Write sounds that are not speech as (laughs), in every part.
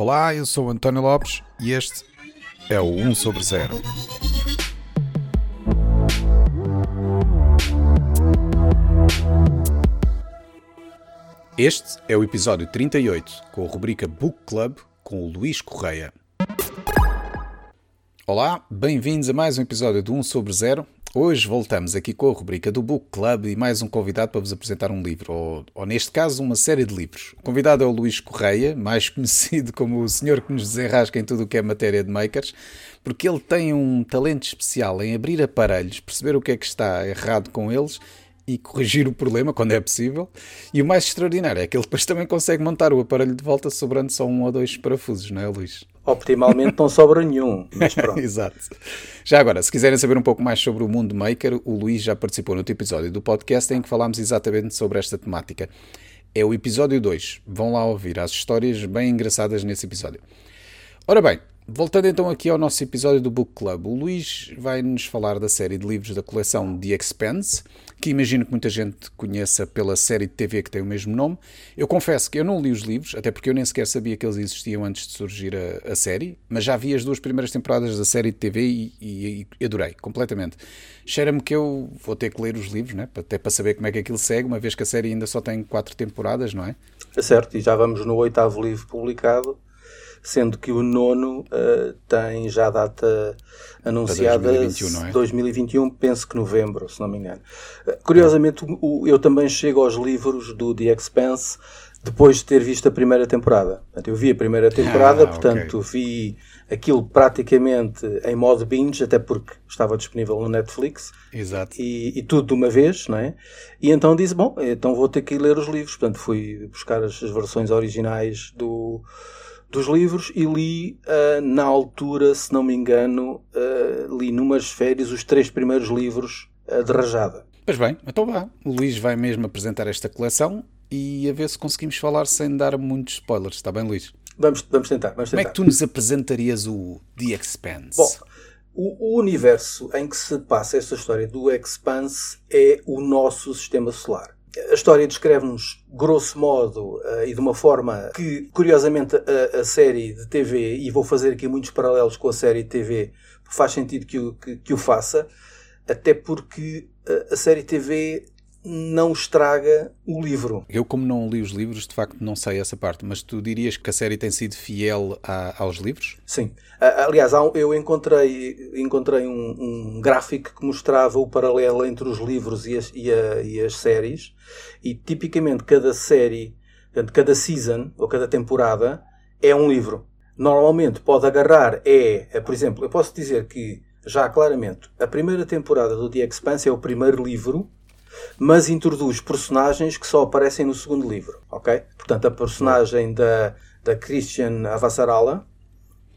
Olá, eu sou António Lopes e este é o 1 sobre 0. Este é o episódio 38, com a rubrica Book Club com o Luís Correia. Olá, bem-vindos a mais um episódio do 1 sobre 0. Hoje voltamos aqui com a rubrica do Book Club e mais um convidado para vos apresentar um livro, ou, ou, neste caso uma série de livros. O convidado é o Luís Correia, mais (laughs) conhecido como o senhor que nos desenrasca em tudo o que é matéria de makers, porque ele tem um talento especial em abrir aparelhos, perceber o que é que está errado com eles e corrigir o problema quando é possível. E o mais extraordinário é que ele depois também consegue montar o aparelho de volta sobrando só um ou dois parafusos, não é, Luís? Optimalmente não sobra nenhum, mas (laughs) pronto. Exato. Já agora, se quiserem saber um pouco mais sobre o mundo maker, o Luís já participou no outro episódio do podcast em que falámos exatamente sobre esta temática. É o episódio 2. Vão lá ouvir as histórias bem engraçadas nesse episódio. Ora bem, Voltando então aqui ao nosso episódio do Book Club, o Luís vai-nos falar da série de livros da coleção The Expanse, que imagino que muita gente conheça pela série de TV que tem o mesmo nome. Eu confesso que eu não li os livros, até porque eu nem sequer sabia que eles existiam antes de surgir a, a série, mas já vi as duas primeiras temporadas da série de TV e, e, e adorei completamente. Cheira-me que eu vou ter que ler os livros, né? até para saber como é que aquilo segue, uma vez que a série ainda só tem quatro temporadas, não é? É certo, e já vamos no oitavo livro publicado sendo que o nono uh, tem já a data anunciada 2021, é? 2021, penso que novembro, se não me engano. Uh, curiosamente, o, eu também chego aos livros do The Expanse depois de ter visto a primeira temporada. Portanto, eu vi a primeira temporada, ah, portanto, okay. vi aquilo praticamente em modo binge, até porque estava disponível no Netflix. Exato. E, e, tudo de uma vez, não é? E então disse, bom, então vou ter que ir ler os livros. Portanto, fui buscar as, as versões originais do, dos livros e li uh, na altura, se não me engano, uh, li numas férias os três primeiros livros uh, de rajada. Pois bem, então vá. O Luís vai mesmo apresentar esta coleção e a ver se conseguimos falar sem dar muitos spoilers. Está bem, Luís? Vamos, vamos tentar, vamos tentar. Como é que tu nos apresentarias o The Expanse? Bom, o, o universo em que se passa esta história do Expanse é o nosso sistema solar. A história descreve-nos, grosso modo, uh, e de uma forma que, curiosamente, a, a, série de TV, e vou fazer aqui muitos paralelos com a série de TV, faz sentido que o, que, que o faça, até porque a, eh, a série TV não estraga o livro. Eu, como não li os livros, de facto não sei essa parte, mas tu dirias que a série tem sido fiel a, aos livros? Sim. Aliás, eu encontrei, encontrei um, um, gráfico que mostrava o paralelo entre os livros e as, e, a, e as séries, e tipicamente cada série, cada season ou cada temporada é um livro. Normalmente pode agarrar, é, é por exemplo, eu posso dizer que já claramente a primeira temporada do The Expanse é o primeiro livro mas introduz personagens que só aparecem no segundo livro, ok? Portanto, a personagem da, da Christian Avassarala,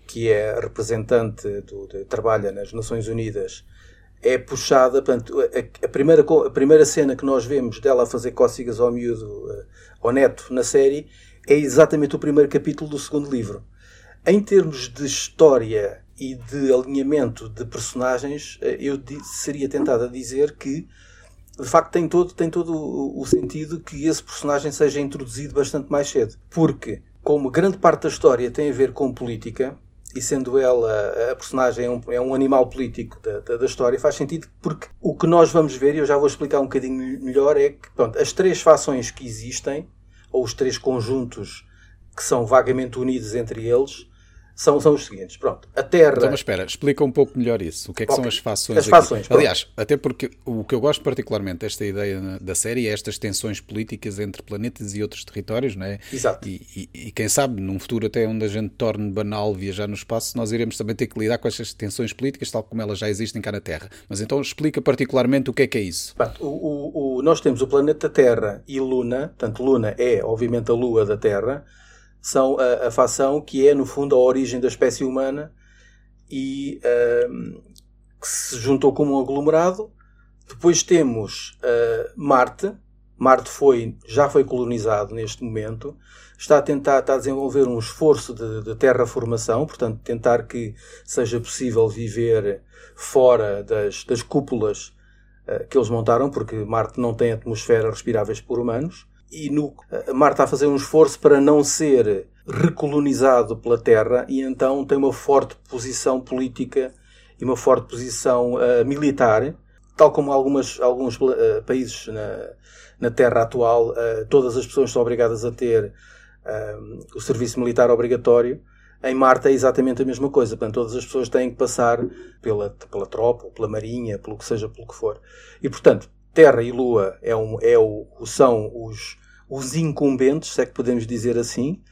que é representante do, de, trabalha nas Nações Unidas, é puxada, portanto, a, a, primeira, a primeira cena que nós vemos dela fazer cócegas ao miúdo, eh, ao neto, na série, é exatamente o primeiro capítulo do segundo livro. Em termos de história e de alinhamento de personagens, eh, eu seria tentado a dizer que de facto tem todo, tem todo o, sentido que esse personagem seja introduzido bastante mais cedo. Porque, como grande parte da história tem a ver com política, e sendo ela a personagem é um, é um animal político da, da, da, história, faz sentido porque o que nós vamos ver, e eu já vou explicar um bocadinho melhor, é que pronto, as três fações que existem, ou os três conjuntos que são vagamente unidos entre eles, são, são os seguintes. Pronto, a Terra. Então, mas espera, explica um pouco melhor isso. O que é que okay. são as fações? As fações. Aliás, até porque o que eu gosto particularmente desta ideia da série é estas tensões políticas entre planetas e outros territórios, não é? Exato. E, e, e, quem sabe, num futuro até onde a gente torne banal viajar no espaço, nós iremos também ter que lidar com estas tensões políticas, tal como elas já existem cá na Terra. Mas então explica particularmente o que é que é isso. o, o, o, nós temos o planeta Terra e Luna, portanto, Luna é, obviamente, a lua da Terra são a, a facção que é, no fundo, a origem da espécie humana e uh, que se juntou como um aglomerado. Depois temos uh, Marte. Marte foi, já foi colonizado neste momento. Está a tentar, está a desenvolver um esforço de, de terraformação, portanto, tentar que seja possível viver fora das, das cúpulas uh, que eles montaram, porque Marte não tem atmosfera respiráveis por humanos e no, Marta a fazer um esforço para não ser recolonizado pela Terra e então tem uma forte posição política e uma forte posição uh, militar, tal como algumas, alguns uh, países na, na Terra atual, uh, todas as pessoas são obrigadas a ter o serviço militar obrigatório. Em Marte é exatamente a mesma coisa. Portanto, todas as pessoas têm que passar pela, pela tropa, pela marinha, pelo que seja, pelo que for. E, portanto, Terra e Lua é um, é o, são os, os incumbentes, se é que podemos dizer assim.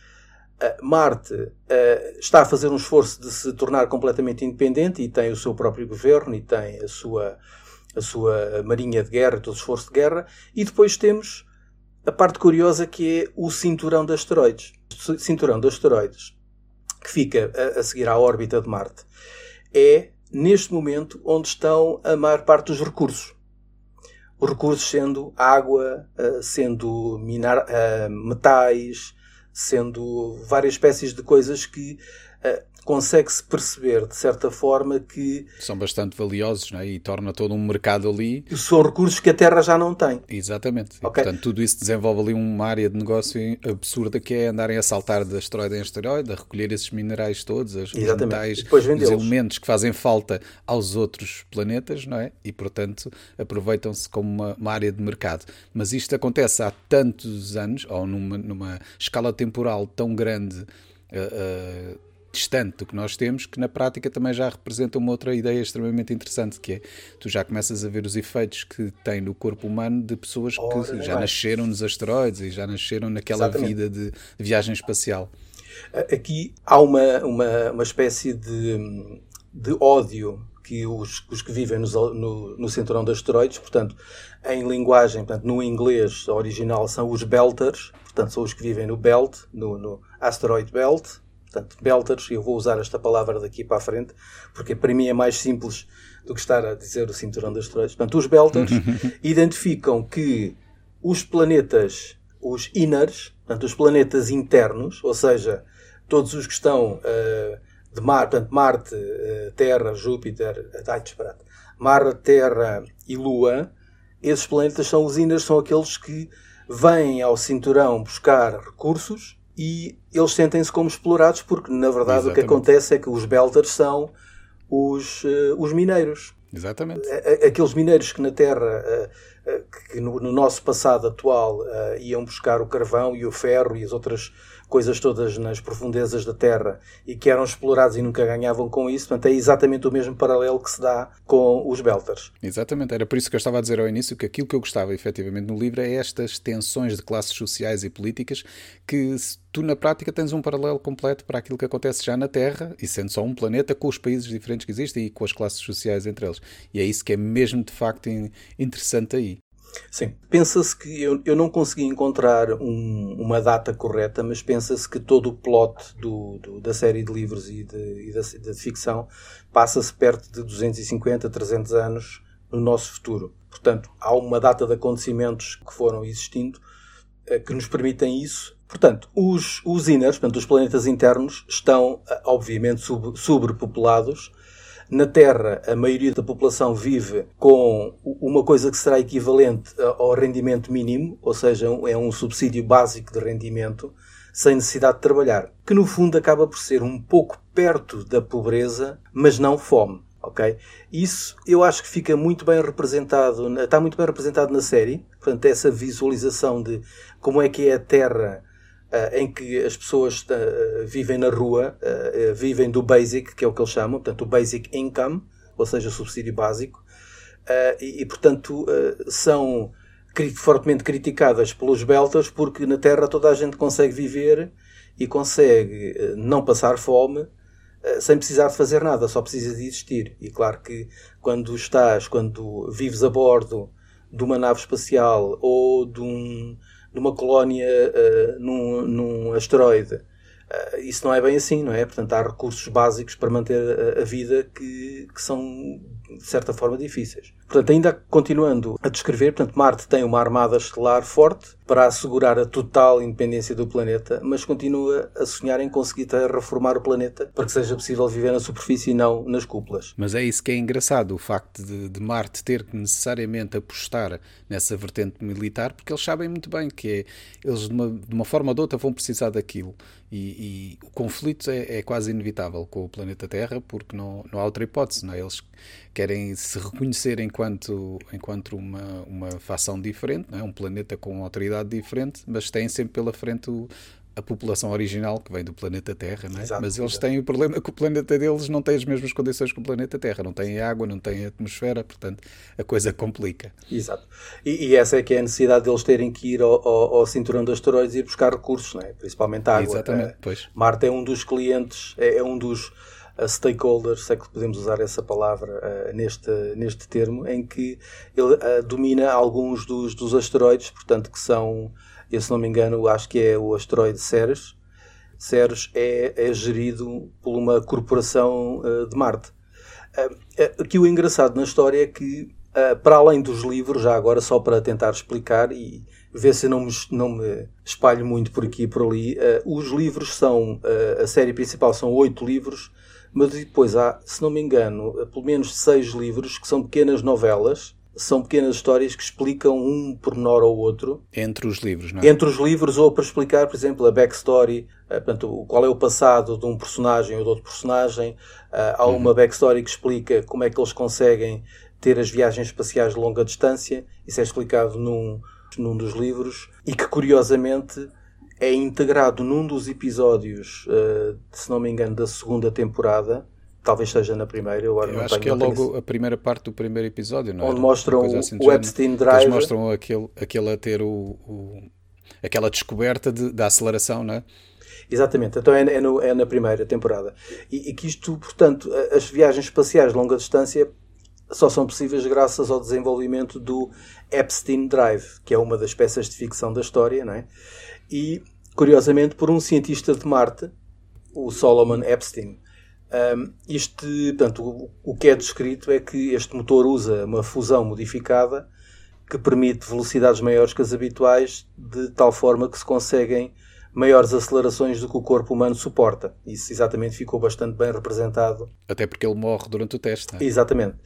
Uh, Marte uh, está a fazer um esforço de se tornar completamente independente e tem o seu próprio governo e tem a sua, a sua marinha de guerra, todo o esforço de guerra. E depois temos a parte curiosa que é o cinturão de asteroides. O cinturão de asteroides, que fica a, a seguir à órbita de Marte, é neste momento onde estão a maior parte dos recursos recursos sendo água, eh, sendo minar, eh, metais, sendo várias espécies de coisas que eh, consegue-se perceber, de certa forma, que. São bastante valiosos não é? e torna todo um mercado ali. São recursos que a Terra já não tem. Exatamente. E, okay. portanto, tudo isso desenvolve ali uma área de negócio absurda que é andarem a saltar de asteroide em asteroide, a recolher esses minerais todos, os metais, os elementos que fazem falta aos outros planetas, não é? E, portanto, aproveitam-se como uma, uma, área de mercado. Mas isto acontece há tantos anos, ou numa, numa escala temporal tão grande. Uh, uh, distante do que nós temos, que na prática também já representa uma outra ideia extremamente interessante, que é tu já começas a ver os efeitos que tem no corpo humano de pessoas que Ora, já nasceram nos asteroides e já nasceram naquela Exatamente. vida de, de, viagem espacial. Aqui há uma, uma, uma espécie de, de ódio que os, os que vivem nos, no, no cinturão de asteroides, portanto, em linguagem, portanto, no inglês original são os belters, portanto, são os que vivem no belt, no, no asteroid belt, portanto, belters, eu vou usar esta palavra daqui para a frente, porque para mim é mais simples do que estar a dizer o cinturão das estrelas. Portanto, os belters (laughs) identificam que os planetas, os inners, portanto, os planetas internos, ou seja, todos os que estão uh, de Mar, portanto, Marte, uh, Terra, Júpiter, uh, ai, disparate, Marte, Terra e Lua, esses planetas são os inners, são aqueles que vêm ao cinturão buscar recursos e eles sentem-se como explorados porque, na verdade, Exatamente. o que acontece é que os belters são os, uh, os mineiros. Exatamente. Aqueles mineiros que na Terra, uh, uh, que no, no, nosso passado atual iam buscar o carvão e o ferro e as outras coisas todas nas profundezas da Terra e que eram explorados e nunca ganhavam com isso. Portanto, é exatamente o mesmo paralelo que se dá com os Belters. Exatamente, era por isso que eu estava a dizer ao início que aquilo que eu gostava efetivamente no livro é estas tensões de classes sociais e políticas que tu na prática tens um paralelo completo para aquilo que acontece já na Terra e sendo só um planeta com os países diferentes que existem e com as classes sociais entre eles. E é isso que é mesmo de facto interessante aí. Sim, pensa-se que eu, eu não consegui encontrar um, uma data correta, mas pensa-se que todo o plot do, do, da série de livros e de, e da, ficção passa-se perto de 250, 300 anos no nosso futuro. Portanto, há uma data de acontecimentos que foram existindo eh, que nos permitem isso. Portanto, os, os inners, portanto, os planetas internos, estão eh, obviamente sub, sobrepopulados na Terra, a maioria da população vive com uma coisa que será equivalente ao rendimento mínimo, ou seja, é um subsídio básico de rendimento, sem necessidade de trabalhar, que no fundo acaba por ser um pouco perto da pobreza, mas não fome. Ok? Isso eu acho que fica muito bem representado, está muito bem representado na série. Portanto, essa visualização de como é que é a Terra em que as pessoas uh, vivem na rua, vivem do basic, que é o que eles chamam, portanto, o basic income, ou seja, subsídio básico, e, e, portanto, são fortemente criticadas pelos beltas porque na Terra toda a gente consegue viver e consegue não passar fome sem precisar de fazer nada, só precisa de existir. E claro que quando estás, quando vives a bordo de uma nave espacial ou de um, de uma colónia uh, num, num asteroide. Uh, isso não é bem assim, não é? Portanto, há recursos básicos para manter a, a vida que, que, são, de certa forma, difíceis. Portanto, ainda continuando a descrever, portanto, Marte tem uma armada estelar forte para assegurar a total independência do planeta, mas continua a sonhar em conseguir reformar o planeta para que seja possível viver na superfície e não nas cúpulas. Mas é isso que é engraçado, o facto de, de Marte ter que necessariamente apostar nessa vertente militar, porque eles sabem muito bem que é, eles de uma, de uma forma ou de outra vão precisar daquilo. E, e o conflito é, é, quase inevitável com o planeta Terra, porque não, não há outra hipótese. Não é? Eles querem se reconhecer enquanto, enquanto uma, uma facção diferente, é? um planeta com uma autoridade diferente, mas têm sempre pela frente o, a população original que vem do planeta Terra, é? Exato, mas eles têm o problema que o planeta deles não tem as mesmas condições que o planeta Terra, não tem água, não tem atmosfera, portanto a coisa complica. Exato. E, e essa é que é a necessidade deles terem que ir ao, ao, ao cinturão de asteroides e buscar recursos, é? principalmente água. Exatamente, é, pois. Marte é um dos clientes, é, é um dos stakeholders, sei que podemos usar essa palavra uh, neste, neste termo, em que ele uh, domina alguns dos, dos asteroides, portanto que são eu, se não me engano, acho que é o asteroide Ceres. Ceres é, é gerido por uma corporação uh, de Marte. Aqui o engraçado na história é que, para além dos livros, já agora só para tentar explicar e ver se não me, não me espalho muito por aqui e por ali, os livros são, a série principal são oito livros, mas depois há, se não me engano, pelo menos seis livros que são pequenas novelas são pequenas histórias que explicam um pormenor ou outro. Entre os livros, não é? Entre os livros, ou para explicar, por exemplo, a backstory, uh, portanto, qual é o passado de um personagem ou de outro personagem. Uh, há uhum. uma backstory que explica como é que eles conseguem ter as viagens espaciais de longa distância. Isso é explicado num, num dos livros. E que, curiosamente, é integrado num dos episódios, uh, se não me engano, da segunda temporada talvez seja na primeira. Eu, eu acho que é logo a primeira parte do primeiro episódio, não é? Onde mostram assim o Epstein Drive. Eles mostram aquele, aquele a ter o, o aquela descoberta de, da aceleração, não é? Exatamente, então é, é, no, é na primeira temporada. E, e, que isto, portanto, as viagens espaciais de longa distância só são possíveis graças ao desenvolvimento do Epstein Drive, que é uma das peças de ficção da história, não é? E, curiosamente, por um cientista de Marte, o Solomon Epstein, um, este, portanto, o, o, que é descrito é que este motor usa uma fusão modificada que permite velocidades maiores que as habituais, de tal forma que se conseguem maiores acelerações do que o corpo humano suporta. Isso exatamente ficou bastante bem representado. Até porque ele morre durante o teste, é? Exatamente.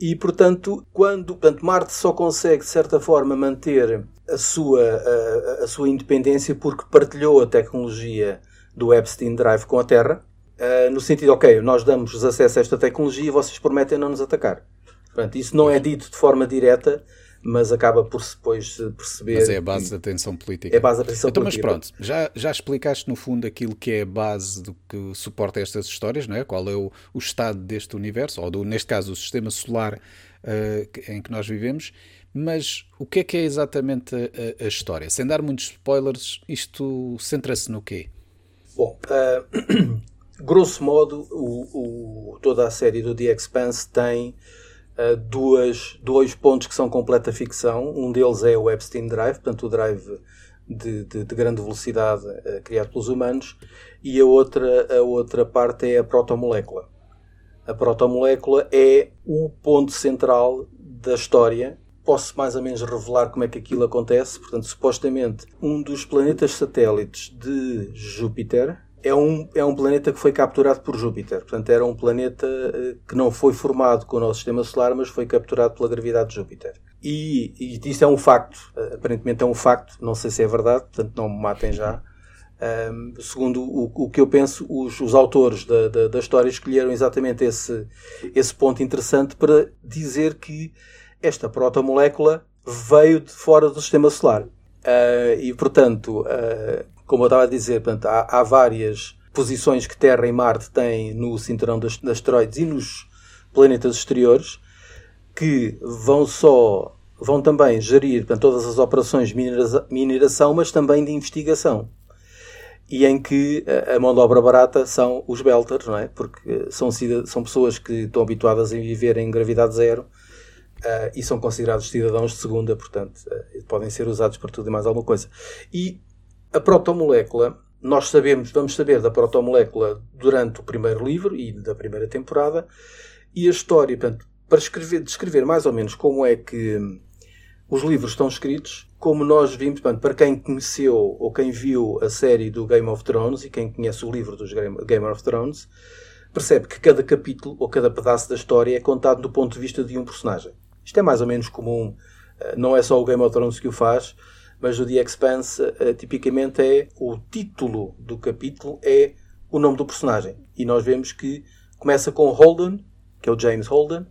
E, portanto, quando portanto, Marte só consegue, de certa forma, manter a sua, a, a sua independência porque partilhou a tecnologia do Epstein Drive com a Terra, Uh, no sentido, ok, nós damos acesso a esta tecnologia e vocês prometem não nos atacar. Portanto, isso não é dito de forma direta, mas acaba por depois perceber. Mas é a base da tensão política. É a base da tensão então, política. Mas pronto, já, já explicaste no fundo aquilo que é a base do que suporta estas histórias, não é? qual é o, o estado deste universo, ou do, neste caso o sistema solar uh, em que nós vivemos. Mas o que é que é exatamente a, a história? Sem dar muitos spoilers, isto centra-se no quê? Bom, uh, (clears throat) grosso modo, o, o, toda a série do The Expanse tem uh, duas, dois pontos que são completa ficção. Um deles é o Epstein Drive, portanto, o drive de, de, de grande velocidade uh, criado pelos humanos, e a outra, a outra parte é a protomolécula. A protomolécula é o ponto central da história. Posso mais ou menos revelar como é que aquilo acontece. Portanto, supostamente, um dos planetas satélites de Júpiter, é um, é um planeta que foi capturado por Júpiter. Portanto, era um planeta eh, que não foi formado com o nosso sistema solar, mas foi capturado pela gravidade de Júpiter. E, e isso é um facto. Eh, aparentemente é um facto. Não sei se é verdade, portanto, não me matem já. Um, segundo o, o, que eu penso, os, os autores da, da, da, história escolheram exatamente esse, esse ponto interessante para dizer que esta protomolécula veio de fora do sistema solar. Uh, e, portanto, uh, como eu estava a dizer, portanto, há, há, várias posições que Terra e Marte têm no cinturão das, asteroides e nos planetas exteriores que vão só vão também gerir portanto, todas as operações de mineração, mas também de investigação. E em que a mão de obra barata são os belters, não é? Porque são, são pessoas que estão habituadas a viver em gravidade zero uh, e são considerados cidadãos de segunda, portanto, uh, podem ser usados para tudo e mais alguma coisa. E a protomolécula, nós sabemos, vamos saber da protomolécula durante o primeiro livro e da primeira temporada, e a história, portanto, para escrever, descrever mais ou menos como é que os livros estão escritos, como nós vimos, portanto, para quem conheceu ou quem viu a série do Game of Thrones e quem conhece o livro dos Game of Thrones, percebe que cada capítulo ou cada pedaço da história é contado do ponto de vista de um personagem. Isto é mais ou menos comum, eh, não é só o Game of Thrones que o faz, mas o The Expanse eh, tipicamente é o título do capítulo é o nome do personagem. E nós vemos que começa com Holden, que é o James Holden,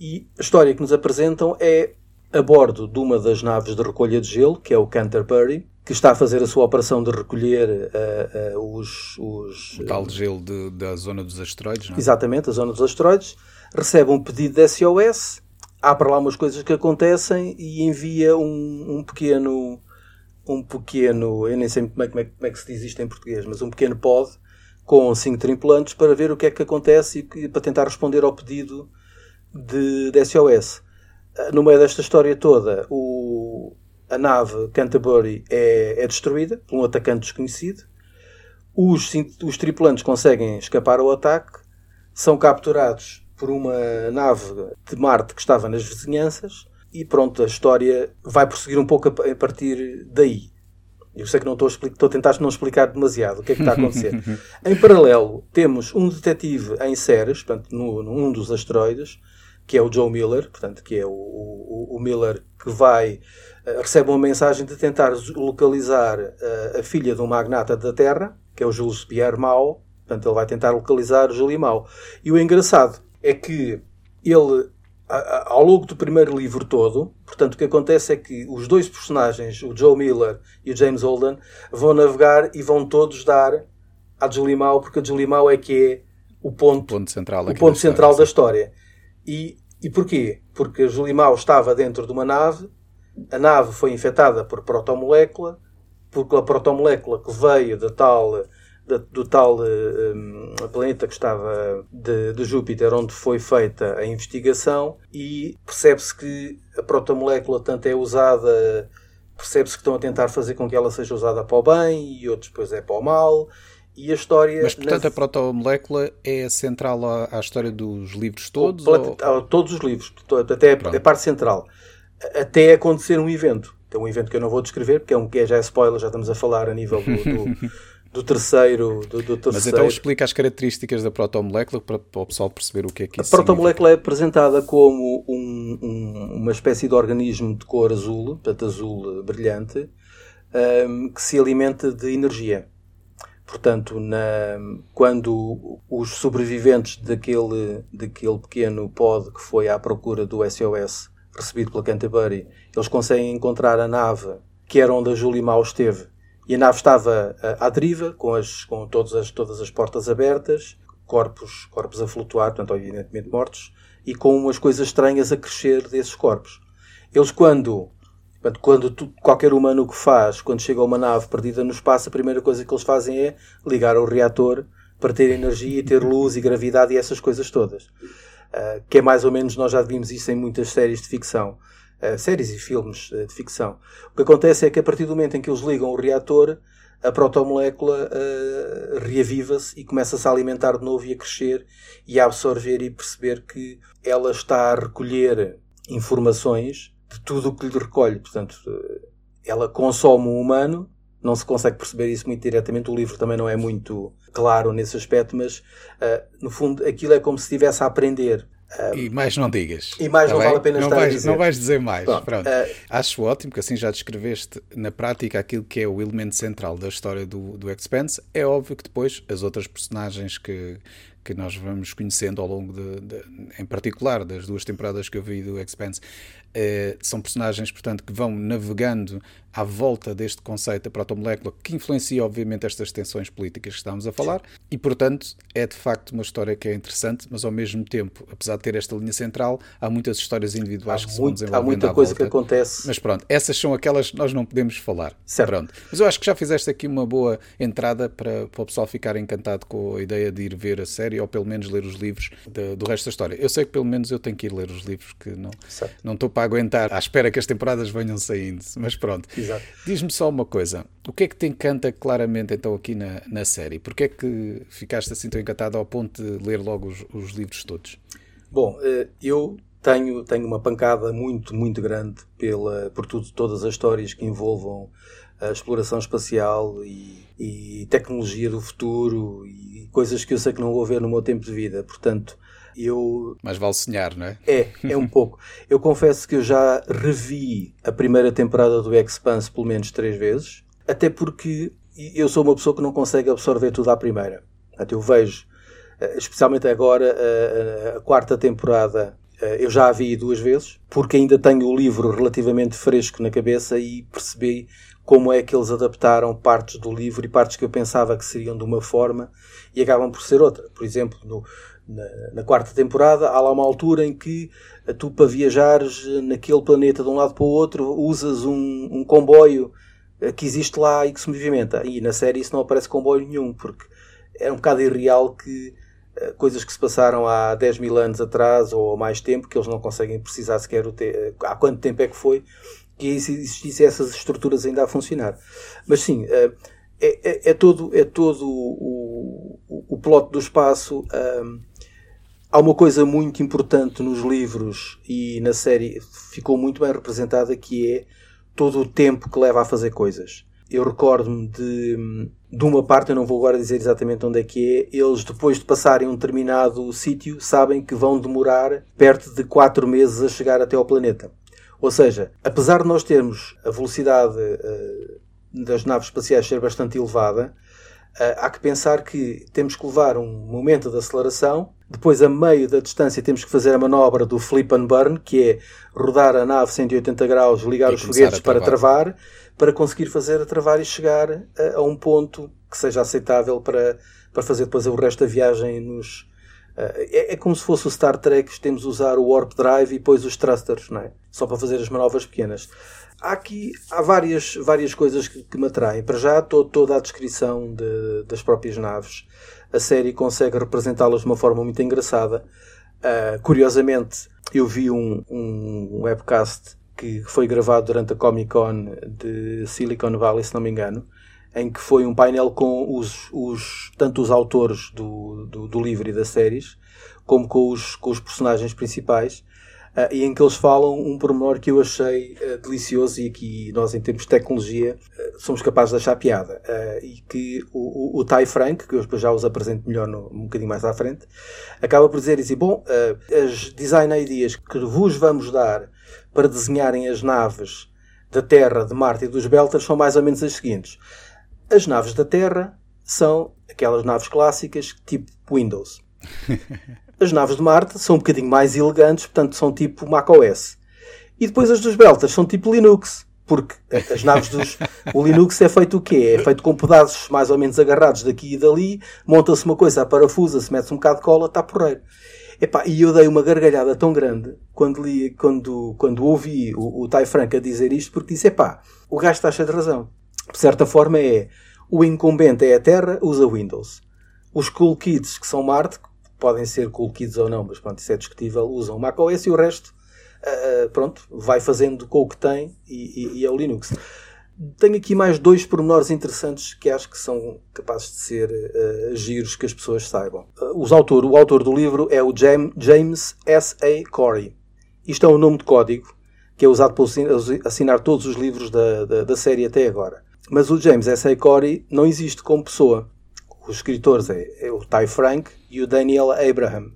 e a história que nos apresentam é a bordo de uma das naves de recolha de gelo, que é o Canterbury, que está a fazer a sua operação de recolher uh, uh, os, os. O tal gelo de, da zona dos asteroides, não é? Exatamente, a zona dos asteroides. Recebe um pedido de SOS, há para lá umas coisas que acontecem e envia um, um pequeno. Um pequeno. Eu nem sei como é, como, é, como é que se diz isto em português, mas um pequeno pod com cinco tripulantes para ver o que é que acontece e para tentar responder ao pedido de, de SOS. No meio desta história toda, o, a nave Canterbury é, é destruída por um atacante desconhecido. Os, os tripulantes conseguem escapar ao ataque, são capturados por uma nave de Marte que estava nas vizinhanças e pronto, a história vai prosseguir um pouco a, partir daí. Eu sei que não estou a, explicar, estou a tentar não explicar demasiado o que é que está a acontecer. (laughs) em paralelo, temos um detetive em séries, portanto, no, num dos asteroides, que é o Joe Miller, portanto, que é o, o, o Miller que vai uh, recebe uma mensagem de tentar localizar uh, a filha de um magnata da Terra, que é o Jules Pierre Mao. Portanto, ele vai tentar localizar o Julie Mao. E o engraçado é que ele ao longo do primeiro livro todo, portanto, o que acontece é que os dois personagens, o Joe Miller e o James Holden, vão navegar e vão todos dar à Mao, porque a Mao é que é o ponto, o ponto central, o ponto da, central história, da história. E, e porquê? Porque a Mao estava dentro de uma nave, a nave foi infectada por protomolécula, porque a protomolécula que veio da tal do tal um, planeta que estava de, de, Júpiter, onde foi feita a investigação, e percebe-se que a protomolécula tanto é usada, percebe-se que estão a tentar fazer com que ela seja usada para o bem e outros depois é para o mal. E a história. Mas, portanto, a protomolécula é central à, à história dos livros todos? Ou... Todos os livros, até a, a parte central. Até acontecer um evento. É um evento que eu não vou descrever, porque é um que é já é spoiler, já estamos a falar a nível do, do (laughs) do terceiro, do, do terceiro. Mas então explica as características da protomolécula para, para o pessoal perceber o que é que isso A protomolécula é apresentada como um, um, uma espécie de organismo de cor azul, portanto azul brilhante, um, que se alimenta de energia. Portanto, na, quando os sobreviventes daquele, daquele pequeno pod que foi à procura do SOS recebido pela Canterbury, eles conseguem encontrar a nave que era onde a Julie Mau esteve e a nave estava à deriva, com, as, com todas, as, todas as portas abertas, corpos, corpos a flutuar, portanto, evidentemente mortos, e com umas coisas estranhas a crescer desses corpos. Eles, quando, quando tu, qualquer humano o que faz, quando chega a uma nave perdida no espaço, a primeira coisa que eles fazem é ligar ao reator para ter energia ter luz e gravidade e essas coisas todas. Uh, que é mais ou menos, nós já vimos isso em muitas séries de ficção. Eh, séries e filmes uh, de ficção. O que acontece é que a partir do momento em que eles ligam o reator, a protomolécula uh, reaviva-se e começa-se a alimentar de novo e a crescer e a absorver e perceber que ela está a recolher informações de tudo o que lhe recolhe. Portanto, ela consome o humano, não se consegue perceber isso muito diretamente, o livro também não é muito claro nesse aspecto, mas uh, no fundo aquilo é como se estivesse a aprender um, e mais não digas. E mais tá não bem? vale a pena não estar vais, a dizer. Não vais dizer mais. Pronto, Pronto. Uh, Acho ótimo que assim já descreveste na prática aquilo que é o elemento central da história do, do Expanse. É óbvio que depois as outras personagens que, que nós vamos conhecendo ao longo de, de, em particular das duas temporadas que eu vi do Expanse, uh, são personagens, portanto, que vão navegando à volta deste conceito da protomolécula, que influencia, obviamente, estas tensões políticas que estamos a falar, e, portanto, é de facto uma história que é interessante, mas ao mesmo tempo, apesar de ter esta linha central, há muitas histórias individuais há que se vão desenvolvendo Há muita coisa volta. que acontece. Mas pronto, essas são aquelas que nós não podemos falar. Certo. Pronto. Mas eu acho que já fizeste aqui uma boa entrada para, para o pessoal ficar encantado com a ideia de ir ver a série, ou pelo menos ler os livros de, do resto da história. Eu sei que pelo menos eu tenho que ir ler os livros, que não, não estou para aguentar à espera que as temporadas venham saindo, mas pronto. Diz-me só uma coisa, o que é que te encanta claramente então aqui na, na série? Porquê é que ficaste assim tão encantado ao ponto de ler logo os, os livros todos? Bom, uh, eu tenho, tenho uma pancada muito, muito grande pela, por tudo, todas as histórias que envolvam a exploração espacial e, e tecnologia do futuro e coisas que eu sei que não vou ver no meu tempo de vida. Portanto, eu. Mas vale sonhar, não é? É, é um pouco. Eu confesso que eu já revi a primeira temporada do Expanse pelo menos três vezes, até porque eu sou uma pessoa que não consegue absorver tudo à primeira. Portanto, eu vejo, eh, especialmente agora, a, a, a quarta temporada eh, eu já a vi duas vezes, porque ainda tenho o livro relativamente fresco na cabeça e percebi como é que eles adaptaram partes do livro e partes que eu pensava que seriam de uma forma e acabam por ser outra. Por exemplo, no, na, na, quarta temporada há lá uma altura em que eh, tu, para viajares naquele planeta de um lado para o outro, usas um, um comboio eh, que existe lá e que se movimenta. E na série isso não aparece comboio nenhum, porque é um bocado irreal que eh, coisas que se passaram há 10 mil anos atrás ou mais tempo, que eles não conseguem precisar sequer o te... há quanto tempo é que foi, que existissem essas estruturas ainda a funcionar. Mas sim, é, é, é todo, é todo o, o, o plot do espaço. Um, há uma coisa muito importante nos livros e na série ficou muito bem representada que é todo o tempo que leva a fazer coisas. Eu recordo-me de, de uma parte, eu não vou agora dizer exatamente onde é que é, eles depois de passarem um determinado sítio sabem que vão demorar perto de 4 meses a chegar até ao planeta. Ou seja, apesar de nós termos a velocidade uh, das naves espaciais ser bastante elevada, há que pensar que temos que levar um momento de aceleração, depois a meio da distância temos que fazer a manobra do flip and burn, que é rodar a nave 180 graus, ligar e os foguetes para travar, para conseguir fazer a travar e chegar a, a um ponto que seja aceitável para, para fazer depois o resto da viagem nos, é, é, como se fosse o Star Trek, temos de usar o Warp Drive e depois os thrusters, não é? Só para fazer as manobras pequenas. Há aqui há várias, várias coisas que, que me atraem. Para já, to, toda a descrição de, das próprias naves. A série consegue representá-las de uma forma muito engraçada. Uh, curiosamente, eu vi um, um webcast que foi gravado durante a Comic Con de Silicon Valley, se não me engano, em que foi um painel com os, os tanto os autores do, do, do, livro e das séries, como com os, com os personagens principais, uh, e em que eles falam um pormenor que eu achei uh, delicioso e que nós, em termos de tecnologia, uh, somos capazes de achar piada. e que o, o, o Ty Frank, que eu já os apresento melhor no, um bocadinho mais à frente, acaba por dizer assim, bom, as design ideas que vos vamos dar para desenharem as naves da Terra, de Marte e dos Belters são mais ou menos as seguintes. As naves da Terra são aquelas naves clássicas tipo Windows. (laughs) As naves de Marte são um bocadinho mais elegantes, portanto são tipo macOS. E depois as dos Beltas são tipo Linux, porque as naves dos. O Linux é feito o quê? É feito com pedaços mais ou menos agarrados daqui e dali, monta-se uma coisa, a parafusa, se mete-se um bocado de cola, está porreiro. Epá, e eu dei uma gargalhada tão grande quando, li, quando, quando ouvi o, o Tai Frank a dizer isto, porque disse: epá, o gajo está cheio de razão de certa forma, é o incumbente é a Terra, usa Windows. Os cool kids que são Marte, podem ser cool kids ou não, mas pronto, isso é discutível, usam macOS e o resto, uh, pronto, vai fazendo com o que tem e, e, e, é o Linux. Tenho aqui mais dois pormenores interessantes que acho que são capazes de ser uh, giros que as pessoas saibam. Uh, os autor, o autor do livro é o James S. A. Corey. Isto é um nome de código que é usado para assinar todos os livros da, da, da série até agora. Mas o James S.A. Corey não existe como pessoa. Os escritores é, é, o Ty Frank e o Daniel Abraham.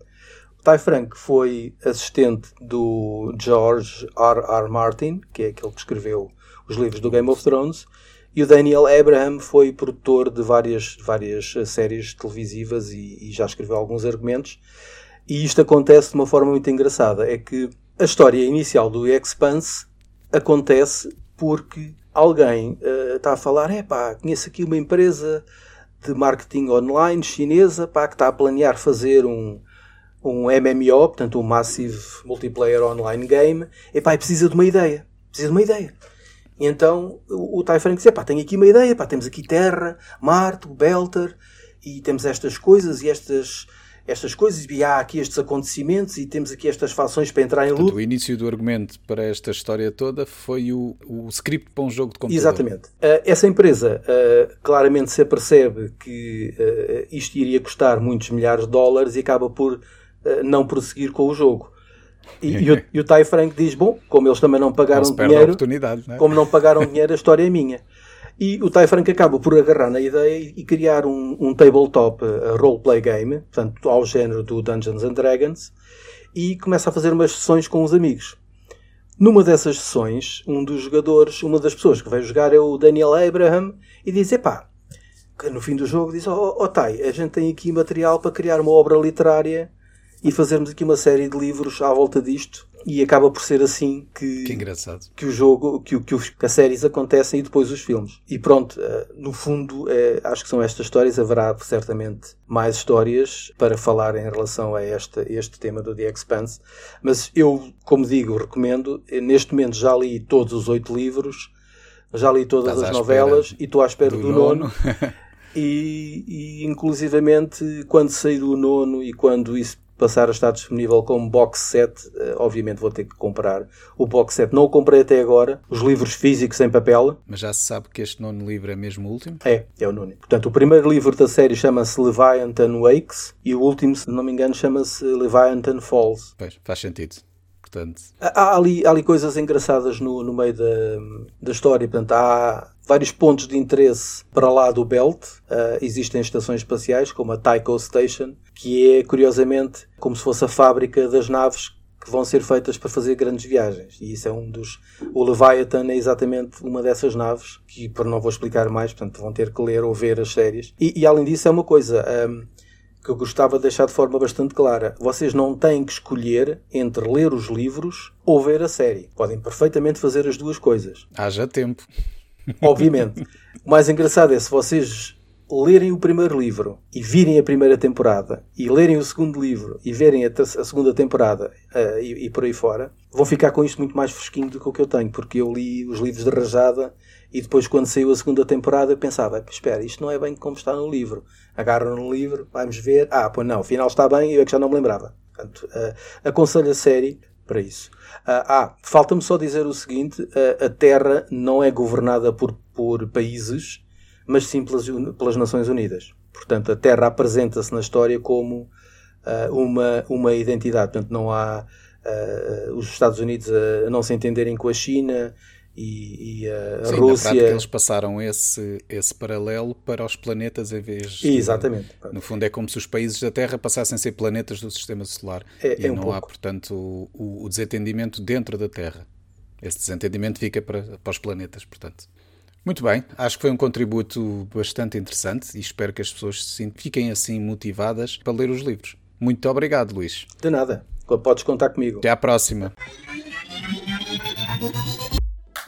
O Ty Frank foi assistente do George R. R. Martin, que é aquele que escreveu os livros do Game of Thrones, e o Daniel Abraham foi produtor de várias, várias séries televisivas e, e já escreveu alguns argumentos. E isto acontece de uma forma muito engraçada. É que a história inicial do Expanse acontece porque alguém uh, está a falar, é pá, conheço aqui uma empresa de marketing online chinesa pá, que está a planear fazer um, um MMO, portanto um Massive Multiplayer Online Game, e pá, precisa de uma ideia, precisa de uma ideia. E então o, o Tai Frank diz, pá, tenho aqui uma ideia, pá, temos aqui Terra, Marte, Belter, e temos estas coisas e estas estas coisas e há aqui estes acontecimentos e temos aqui estas fações para entrar em luta. o início do argumento para esta história toda foi o, o script para um jogo de computador. Exatamente. Uh, essa empresa uh, claramente se apercebe que uh, isto iria custar muitos milhares de dólares e acaba por não prosseguir com o jogo. E, e, o, (laughs) e o Ty Frank diz: Bom, como eles também não pagaram não dinheiro, não é? como não pagaram dinheiro, a história é minha. E o Ty Frank acaba por agarrar na ideia e, criar um, um tabletop uh, roleplay game, portanto, ao género do Dungeons and Dragons, e começa a fazer umas sessões com os amigos. Numa dessas sessões, um dos jogadores, uma das pessoas que vai jogar é o Daniel Abraham e diz: Epá, que no fim do jogo diz: Oh, oh Tai, a gente tem aqui material para criar uma obra literária e fazermos aqui uma série de livros à volta disto e acaba por ser assim que, que, engraçado. que o jogo, que, que, os, que as séries acontecem e depois os filmes. E pronto, eh, no fundo, é, acho que são estas histórias. Haverá certamente mais histórias para falar em relação a este, este tema do The Expanse. Mas eu, como digo, recomendo. Neste momento já li todos os oito livros, já li todas Estás as novelas e estou à espera do, do nono. nono. (laughs) e, e inclusivamente quando sair do nono e quando isso passar a estar disponível como box set, eh, obviamente vou ter que comprar o box set. Não o comprei até agora, os livros físicos em papel. Mas já se sabe que este nono livro é mesmo o último? É, é o nono. Portanto, o primeiro livro da série chama-se Leviathan Wakes e o último, se não me engano, chama-se Leviathan Falls. Pois, faz sentido. Portanto... Há, há, ali, há ali coisas engraçadas no, no meio da, da história. Portanto, há vários pontos de interesse para lá do Belt. Uh, existem estações espaciais, como a Tycho Station, que é, curiosamente, como se fosse a fábrica das naves que vão ser feitas para fazer grandes viagens. E isso é um dos. O Leviathan é exatamente uma dessas naves, que por não vou explicar mais, portanto vão ter que ler ou ver as séries. E, e além disso, é uma coisa. Um, que eu gostava de deixar de forma bastante clara. Vocês não têm que escolher entre ler os livros ou ver a série. Podem perfeitamente fazer as duas coisas. Haja tempo. (laughs) Obviamente. o mais engraçado é se vocês lerem o primeiro livro e virem a primeira temporada e lerem o segundo livro e verem a, a segunda temporada uh, e, e, por aí fora, vão ficar com isto muito mais fresquinho do que o que eu tenho, porque eu li os livros de rajada e depois quando saiu a segunda temporada eu pensava, espera, isto não é bem como está no livro. Agarram no livro, vamos ver, ah, pois não, afinal está bem, eu é que já não me lembrava. Portanto, uh, aconselho a série para isso. Uh, ah, falta-me só dizer o seguinte: uh, a Terra não é governada por, por países, mas sim pelas, pelas Nações Unidas. Portanto, a Terra apresenta-se na história como uh, uma, uma identidade. Portanto, não há os Estados Unidos a não se entenderem com a China e, e a Sim, Rússia. Na eles passaram esse, esse paralelo para os planetas em vez de. Exatamente. No fundo, é como se os países da Terra passassem a ser planetas do sistema solar. É, e é um não pouco. há, portanto, o, o, desentendimento dentro da Terra. Esse desentendimento fica para, para os planetas, portanto. Muito bem, acho que foi um contributo bastante interessante e espero que as pessoas se fiquem assim motivadas para ler os livros. Muito obrigado, Luís. De nada. Podes contar comigo. Até à próxima.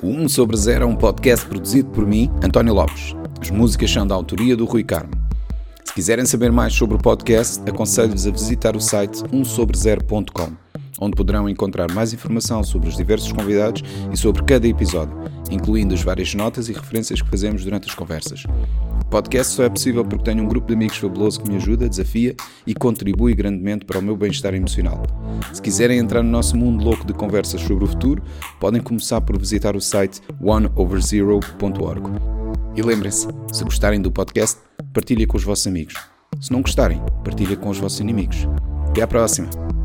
O 1 sobre 0 é um podcast produzido por mim, António Lopes. As músicas são da autoria do Rui Carmo. Se quiserem saber mais sobre o podcast, aconselho-vos a visitar o site 1sobre0.com, onde poderão encontrar mais informação sobre os diversos convidados e sobre cada episódio, incluindo as várias notas e referências que fazemos durante as conversas podcast só é possível porque tenho um grupo de amigos fabuloso que me ajuda, desafia e contribui grandemente para o meu bem-estar emocional. Se quiserem entrar no nosso mundo louco de conversas sobre o futuro, podem começar por visitar o site oneoverzero.org. E lembrem-se, se gostarem do podcast, partilhem com os vossos amigos. Se não gostarem, partilhem com os vossos inimigos. Até à próxima!